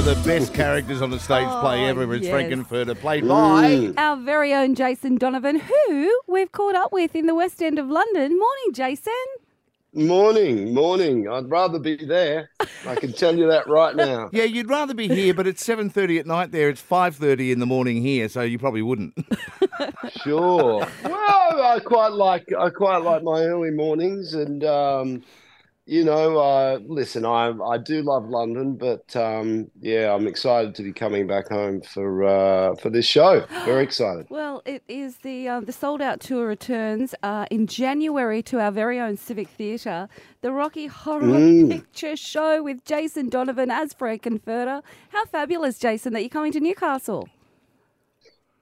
one of the best characters on a stage play Oh, ever. It's yes. Frank-N-Furter, played by. Our very own Jason Donovan, who we've caught up with in the West End of London. Morning, Jason. Morning, morning. I'd rather be there. I can tell you that right now. Yeah, you'd rather be here, but it's 7.30 at night there. It's 5.30 in the morning here, so you probably wouldn't. Sure. Well, I quite like I quite like my early mornings, and um, you know, uh, listen, I I do love London, but um, yeah, I'm excited to be coming back home for uh, for this show. Very excited. Well, it is the uh, the sold out tour returns uh, in January to our very own Civic Theatre. The Rocky Horror Mm. Picture Show with Jason Donovan as Frank Frank-N-Furter. How fabulous, Jason, that you're coming to Newcastle.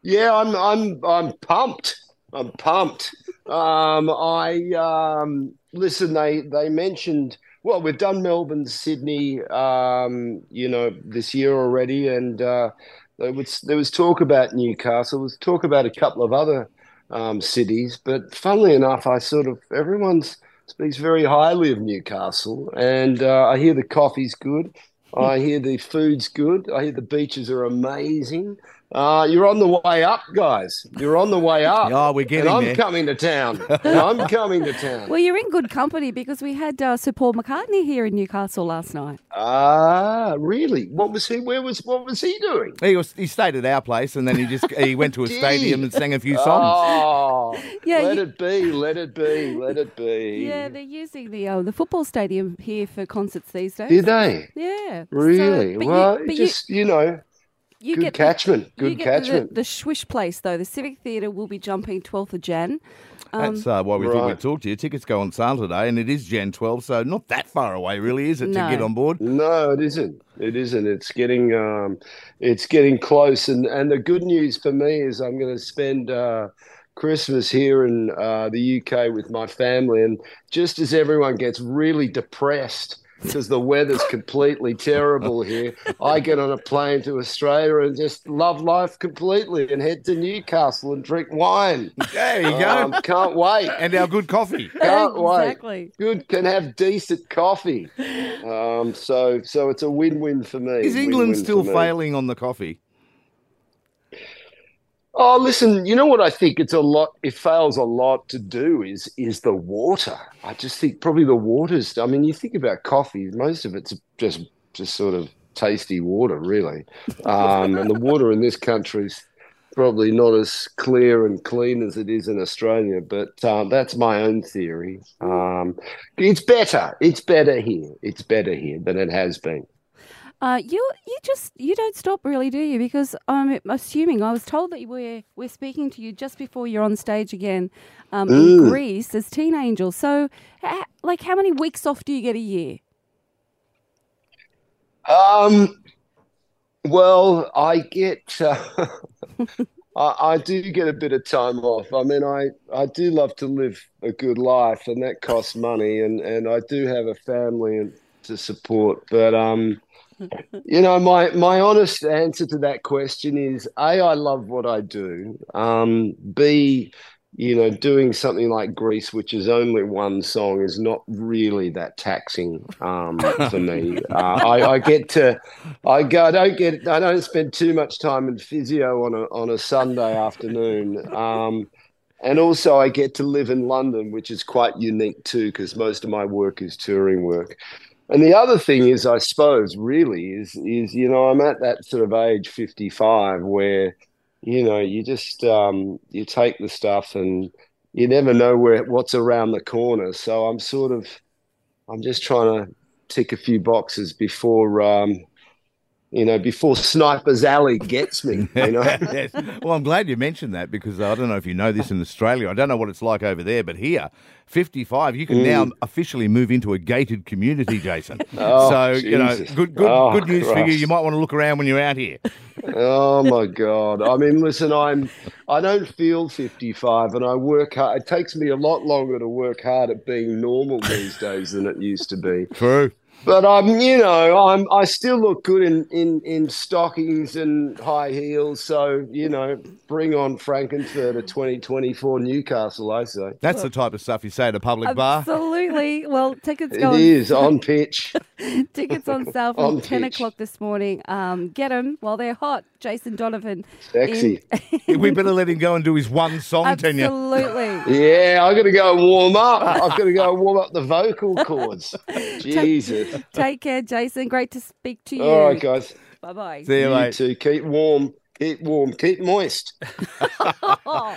Yeah, I'm I'm I'm pumped. I'm pumped. Um, I um, listen. They they mentioned. Well, we've done Melbourne, Sydney, um, you know, this year already, and uh, there was there was talk about Newcastle. There was talk about a couple of other um, cities, but funnily enough, I sort of everyone's speaks very highly of Newcastle, and uh, I hear the coffee's good. I hear the food's good. I hear the beaches are amazing. Uh, you're on the way up, guys. You're on the way up. Oh, we're getting and I'm there. coming to town. I'm coming to town. Well, you're in good company because we had uh, Sir Paul McCartney here in Newcastle last night. Ah, really? What was he? Where was? What was he doing? He was he stayed at our place, and then he just he went to a stadium and sang a few songs. Oh, Yeah, let you- it be. Let it be. Let it be. Yeah, they're using the uh, the football stadium here for concerts these days. Did they? Yeah. Really? but well, you, but just you, know, you, you good get the- catchment. you Good get catchment. The, the Swish place though. The Civic Theatre will be jumping 12th of Jan. Um, That's uh, why we thought we'd talk to you. Tickets go on sale today, and it is Jan 12, so not that far away, really, is it, No. to get on board? No, it isn't. It isn't. It's getting um, it's getting close, and and the good news for me is I'm going to spend uh, Christmas here in uh, the UK with my family, and just as everyone gets really depressed because the weather's completely terrible here, I get on a plane to Australia and just love life completely, and head to Newcastle and drink wine. There you go. Um, can't wait. and our good coffee. Can't wait. exactly. Good can have decent coffee. Um, so so it's a win-win for me. Is England Win-win still failing on the coffee? Oh, listen. You know what I think? It's a lot. It fails a lot to do. Is is the water? I just think probably the water's. I mean, you think about coffee. Most of it's just just sort of tasty water, really. Um, and the water in this country is probably not as clear and clean as it is in Australia. But um, that's my own theory. Um, it's better. It's better here. It's better here than it has been. Uh, you you just you don't stop really, do you? Because I'm assuming I was told that we're we're speaking to you just before you're on stage again um, in. Grease as Teen Angel. So, ha- like, how many weeks off do you get a year? Um, well, I get, uh, I, I do get a bit of time off. I mean, I, I do love to live a good life, and that costs money, and, and I do have a family and to support. But um, you know, my my honest answer to that question is: a, I love what I do. Um, b, you know, doing something like Grease, which is only one song, is not really that taxing um, for me. Uh, I, I get to, I go, I don't get, I don't spend too much time in physio on a on a Sunday afternoon. Um, and also, I get to live in London, which is quite unique too, because most of my work is touring work. And the other thing is, I suppose, really is is you know I'm at that sort of age, fifty five, where you know you just um, you take the stuff and you never know where what's around the corner. So I'm sort of I'm just trying to tick a few boxes before um, you know before Sniper's Alley gets me. You know. Yes. Well, I'm glad you mentioned that because I don't know if you know this in Australia. I don't know what it's like over there, but here, 55, you can now mm. officially move into a gated community, Jason. Oh, so, you know, good good Oh, good news for you. You might want to look around when you're out here. Oh my God. I mean, listen, I'm I don't feel 55 and I work hard. It takes me a lot longer to work hard at being normal these days than it used to be. True. But I'm, you know, I'm I still look good in in in stockings and high heels. So, you know, bring on Frank-N-Furter 2024 Newcastle, I say. That's the type of stuff you say at a public bar. Absolutely. Absolutely. Well, tickets It go is on, on pitch. tickets on sale from On ten pitch. o'clock this morning. Um, get them while they're hot. Jason Donovan. Sexy. in- we better let him go and do his one song, Tanya. Absolutely. Yeah, I got to go and warm up. I've got to go and warm up the vocal cords. Jesus. Take care, Jason. Great to speak to you. All right, guys. Bye bye. See you, You mate. too. Keep warm. Keep warm. Keep moist. Oh,